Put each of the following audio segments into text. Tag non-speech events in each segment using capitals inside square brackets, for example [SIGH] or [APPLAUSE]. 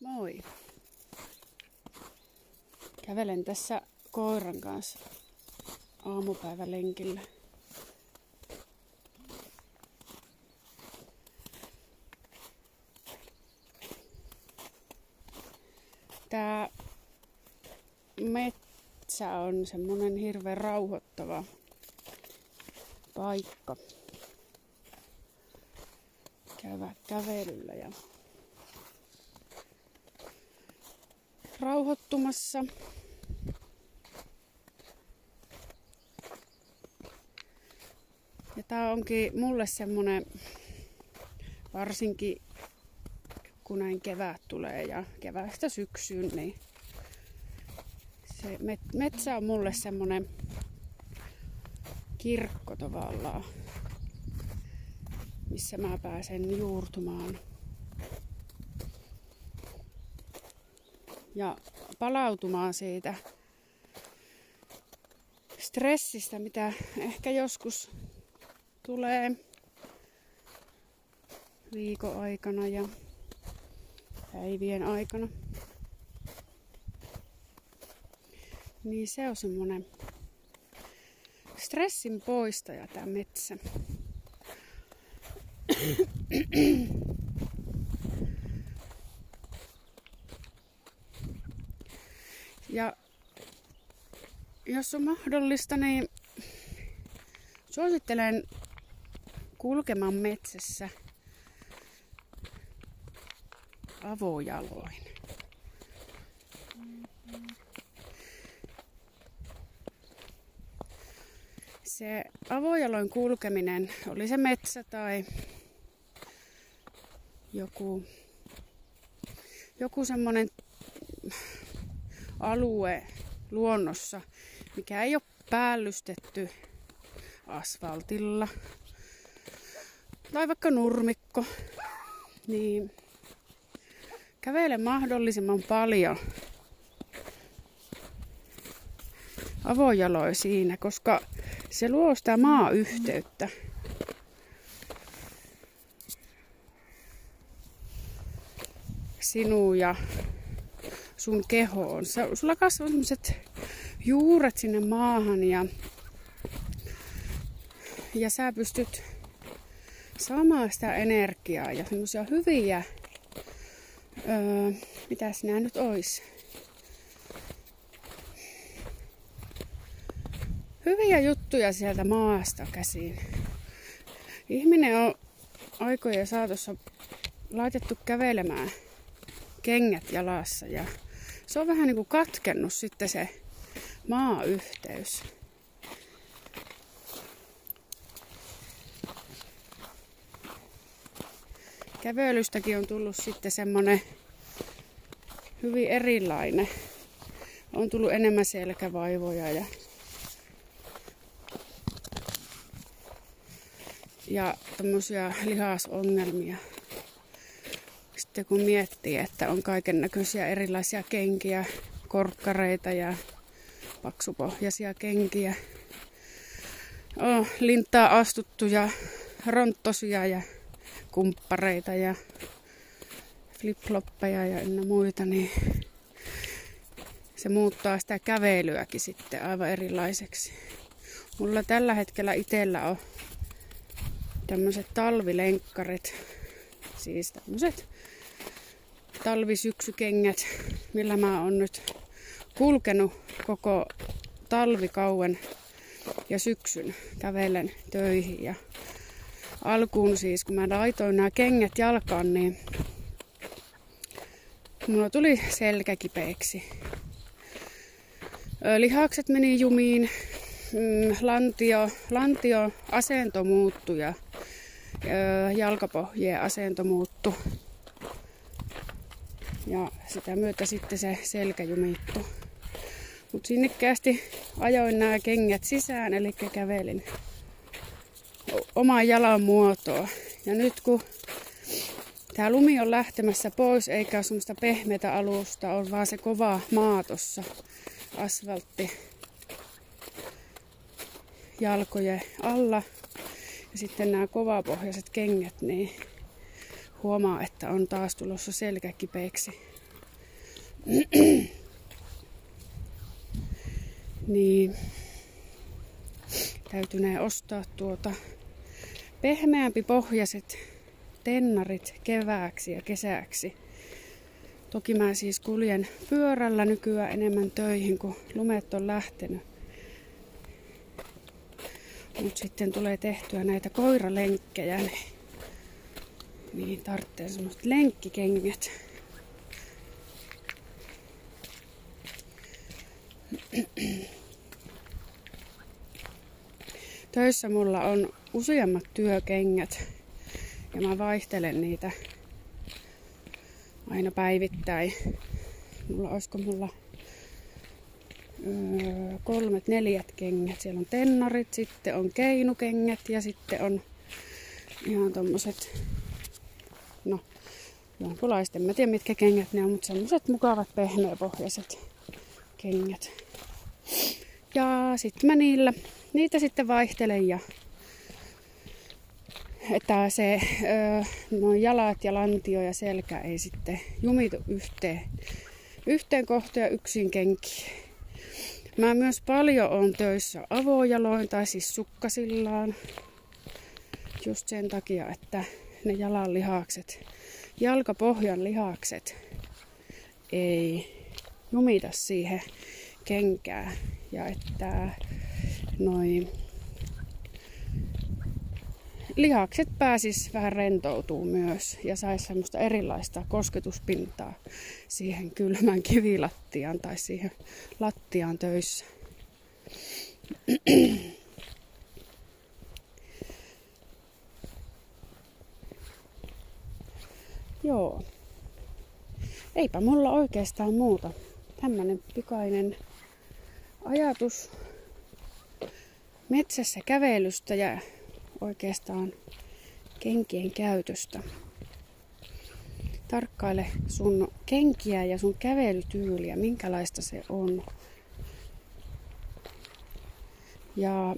Moi. Kävelen tässä koiran kanssa aamupäivälenkillä. Tää metsä on semmonen hirveän rauhoittava paikka käydä kävelyllä ja rauhoittumassa. Ja tää onkin mulle semmonen, varsinkin kun näin kevät tulee ja keväästä syksyyn, niin se metsä on mulle semmonen kirkko tavallaan, missä mä pääsen juurtumaan ja palautumaan siitä stressistä, mitä ehkä joskus tulee viikon aikana ja päivien aikana. Niin se on semmonen stressin poistaja tämä metsä. Ja jos on mahdollista, niin suosittelen kulkemaan metsässä avojaloin. Se avojaloin kulkeminen, oli se metsä tai joku, joku semmonen alue luonnossa, mikä ei ole päällystetty asfaltilla tai vaikka nurmikko, niin kävele mahdollisimman paljon avojaloin siinä, koska se luo sitä maayhteyttä. Sinun ja sun kehoon. Sulla kasvaa sellaiset juuret sinne maahan ja, ja sä pystyt saamaan sitä energiaa ja semmoisia hyviä, öö, mitäs nämä nyt ois? Hyviä juttuja sieltä maasta käsiin. Ihminen on aikojen saatossa laitettu kävelemään kengät jalassa ja se on vähän niin kuin katkennut sitten se maayhteys. Kävelystäkin on tullut sitten semmonen hyvin erilainen. On tullut enemmän selkävaivoja ja ja tämmöisiä lihasongelmia sitten kun miettii, että on kaiken näköisiä erilaisia kenkiä, korkkareita ja paksupohjaisia kenkiä, on lintaa astuttuja ronttosia ja kumppareita ja flipfloppeja ja ynnä muita, niin se muuttaa sitä kävelyäkin sitten aivan erilaiseksi. Mulla tällä hetkellä itsellä on tämmöiset talvilenkkarit, siis tämmöiset talvisyksykengät, millä mä oon nyt kulkenut koko talvikauen ja syksyn kävelen töihin. Ja alkuun siis, kun mä laitoin nämä kengät jalkaan, niin mulla tuli selkäkipeäksi. Lihakset meni jumiin, mm, lantio, lantio asento muuttui ja jalkapohjien asento muuttui. Ja sitä myötä sitten se selkä jumittu. Mut sinnikkäästi ajoin nämä kengät sisään, eli kävelin oman jalan muotoa. Ja nyt kun tämä lumi on lähtemässä pois, eikä ole semmoista pehmeitä alusta, on vaan se kova maa tossa, asfaltti jalkojen alla. Ja sitten nämä kovapohjaiset kengät, niin huomaa, että on taas tulossa selkäkipeäksi. [CLEARS THROAT] niin täytynee ostaa tuota pehmeämpi pohjaiset tennarit kevääksi ja kesäksi. Toki mä siis kuljen pyörällä nykyään enemmän töihin, kun lumet on lähtenyt. Mutta sitten tulee tehtyä näitä koiralenkkejä, niin, niin tarvitsee semmoista lenkkikengät. Töissä mulla on useammat työkengät ja mä vaihtelen niitä aina päivittäin. Mulla olisiko mulla öö, kolmet, neljät kengät. Siellä on tennarit, sitten on keinukengät ja sitten on ihan tommoset, no jonkunlaiset, en mä tiedä mitkä kengät ne on, mutta semmoset mukavat pehmeäpohjaiset kengät. Ja sitten mä niillä, niitä sitten vaihtelen ja että se no jalat ja lantio ja selkä ei sitten jumitu yhteen, yhteen kohtaan ja yksin kenki. Mä myös paljon on töissä avojaloin tai siis sukkasillaan. Just sen takia, että ne jalan lihakset, jalkapohjan lihakset ei jumita siihen kenkää. Ja että noin lihakset pääsis vähän rentoutuu myös ja saisi semmoista erilaista kosketuspintaa siihen kylmän kivilattiaan tai siihen lattiaan töissä. Joo. Eipä mulla oikeastaan muuta. Tämmönen pikainen ajatus metsässä kävelystä ja oikeastaan kenkien käytöstä. Tarkkaile sun kenkiä ja sun kävelytyyliä, minkälaista se on. Ja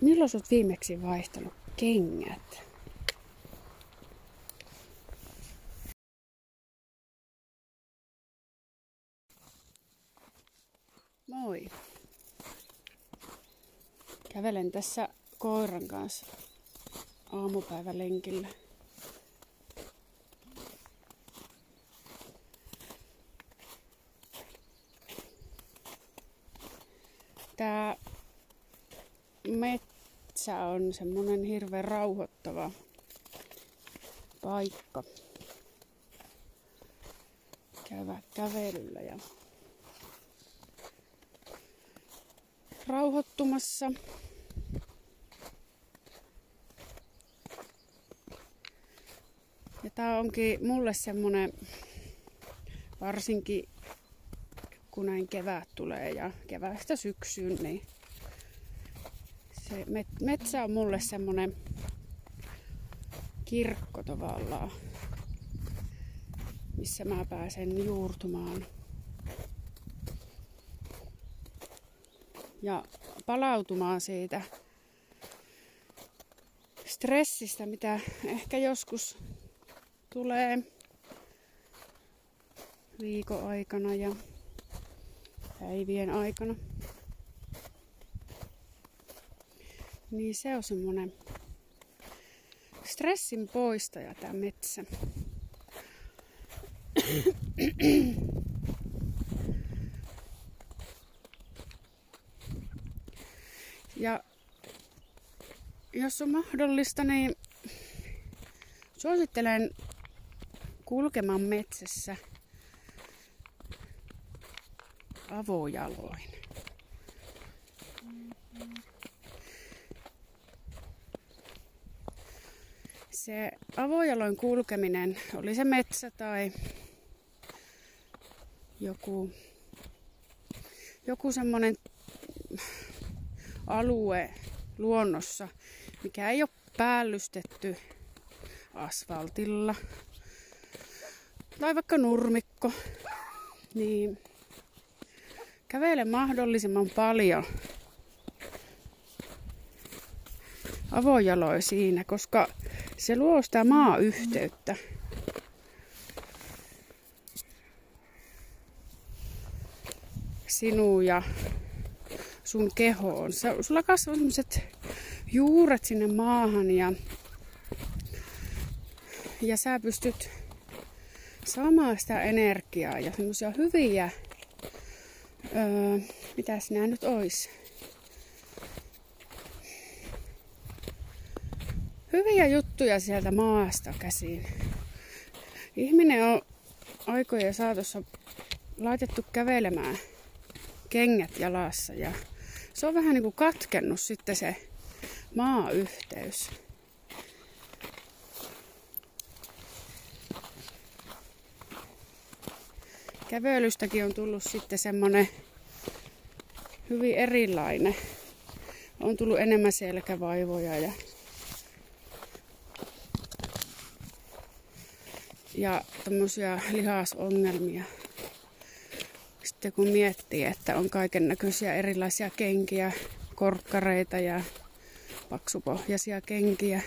milloin sä oot viimeksi vaihtanut kengät? Moi. Kävelen tässä koiran kanssa aamupäivälenkillä. Tää metsä on semmonen hirveän rauhoittava paikka käydä kävelyllä ja rauhoittumassa. Ja tää onkin mulle semmonen, varsinkin kun näin kevät tulee ja keväästä syksyyn, niin se metsä on mulle semmonen kirkko tavallaan, missä mä pääsen juurtumaan. Ja palautumaan siitä stressistä, mitä ehkä joskus tulee viikon aikana ja päivien aikana. Niin se on semmonen stressin poistaja tämä metsä. Ja jos on mahdollista, niin suosittelen kulkemaan metsässä avojaloin. Se avojaloin kulkeminen, oli se metsä tai joku, joku semmonen alue luonnossa, mikä ei ole päällystetty asfaltilla tai vaikka nurmikko, niin kävele mahdollisimman paljon avojaloin siinä, koska se luo sitä maayhteyttä. sinua ja sun kehoon. Sulla kasvaa sellaiset juuret sinne maahan ja, ja sä pystyt saamaan sitä energiaa ja semmoisia hyviä, öö, mitäs nämä nyt ois? Hyviä juttuja sieltä maasta käsin. Ihminen on aikojen saatossa laitettu kävelemään kengät jalassa ja se on vähän niin kuin katkennut sitten se maayhteys. Kävelystäkin on tullut sitten semmonen hyvin erilainen. On tullut enemmän selkävaivoja ja ja tämmöisiä lihasongelmia. Sitten kun miettii, että on kaiken näköisiä erilaisia kenkiä, korkkareita ja paksupohjaisia kenkiä,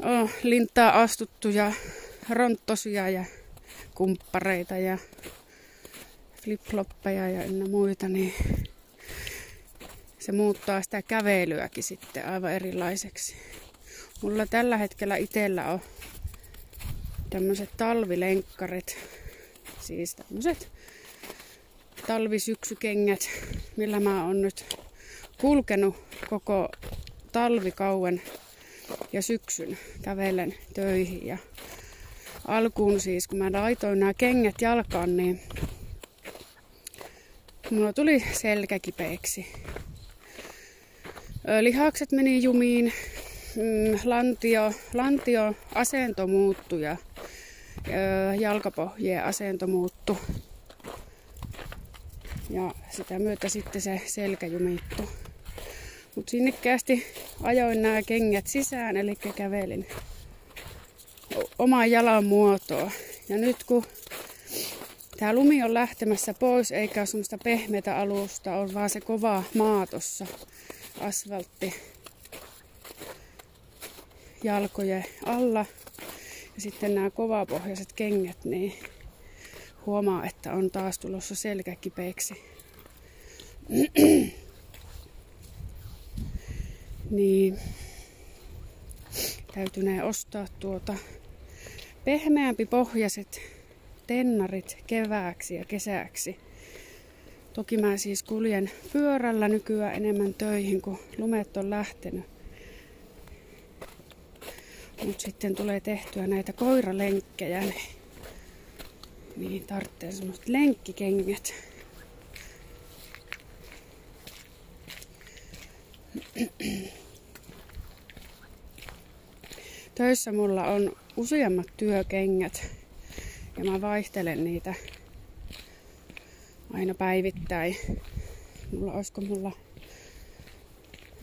on lintaa astuttuja ronttosia ja kumppareita ja flipfloppeja ja ynnä muita, niin se muuttaa sitä kävelyäkin sitten aivan erilaiseksi. Mulla tällä hetkellä itsellä on tämmöiset talvilenkkarit, siis tämmöiset talvisyksykengät, millä mä oon nyt kulkenut koko talvikauen ja syksyn kävelen töihin. Ja alkuun siis, kun mä laitoin nämä kengät jalkaan, niin mulla tuli selkäkipeäksi. Lihakset meni jumiin, mm, lantio, lantio asento muuttui ja jalkapohjien asento muuttui. Ja sitä myötä sitten se selkä jumittu. Mutta sinnikkäästi ajoin nämä kengät sisään, eli kävelin oman jalan muotoa. Ja nyt kun tämä lumi on lähtemässä pois, eikä ole semmoista pehmeitä alusta, on vaan se kova maa tossa, asfaltti jalkojen alla. Ja sitten nämä kovapohjaiset kengät, niin huomaa, että on taas tulossa selkäkipeäksi. [CLEARS THROAT] niin täytynee ostaa tuota pehmeämpi pohjaiset tennarit kevääksi ja kesäksi. Toki mä siis kuljen pyörällä nykyään enemmän töihin, kun lumet on lähtenyt. Mutta sitten tulee tehtyä näitä koiralenkkejä, niin, niin tarvitsee semmoiset lenkkikengät. Töissä mulla on useammat työkengät ja mä vaihtelen niitä aina päivittäin. Mulla olisiko mulla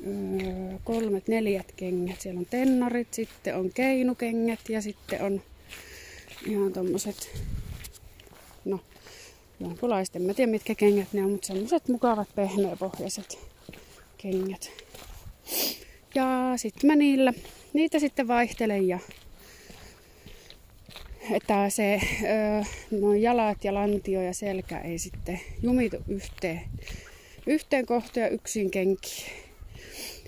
öö, kolmet, neljät kengät. Siellä on tennarit, sitten on keinukengät ja sitten on ihan tommoset, jonkunlaiset, en mä tiedä mitkä kengät ne on, mutta semmoset mukavat pehmeäpohjaiset kengät. Ja sitten mä niillä, niitä sitten vaihtelen ja että se öö, jalat ja lantio ja selkä ei sitten jumitu yhteen, yhteen kohtaan ja yksin kenkiin.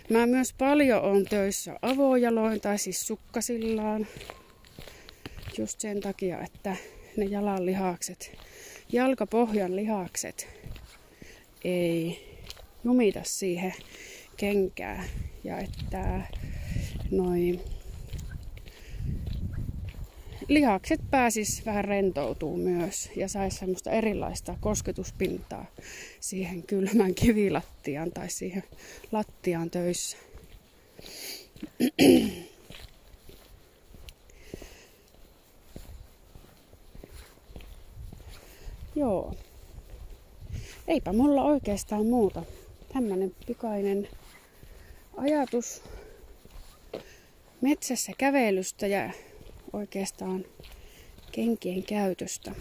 Mä myös paljon on töissä avojaloin tai siis sukkasillaan. Just sen takia, että ne jalan lihakset, jalkapohjan lihakset ei jumita siihen kenkään. Ja että noin lihakset pääsis vähän rentoutuu myös ja saisi semmoista erilaista kosketuspintaa siihen kylmän kivilattiaan tai siihen lattiaan töissä. Joo. Eipä mulla oikeastaan muuta. Tämmönen pikainen ajatus metsässä kävelystä ja oikeastaan kenkien käytöstä.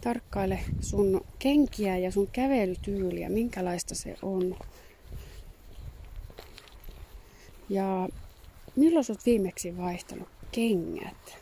Tarkkaile sun kenkiä ja sun kävelytyyliä, minkälaista se on. Ja milloin olet viimeksi vaihtanut kengät?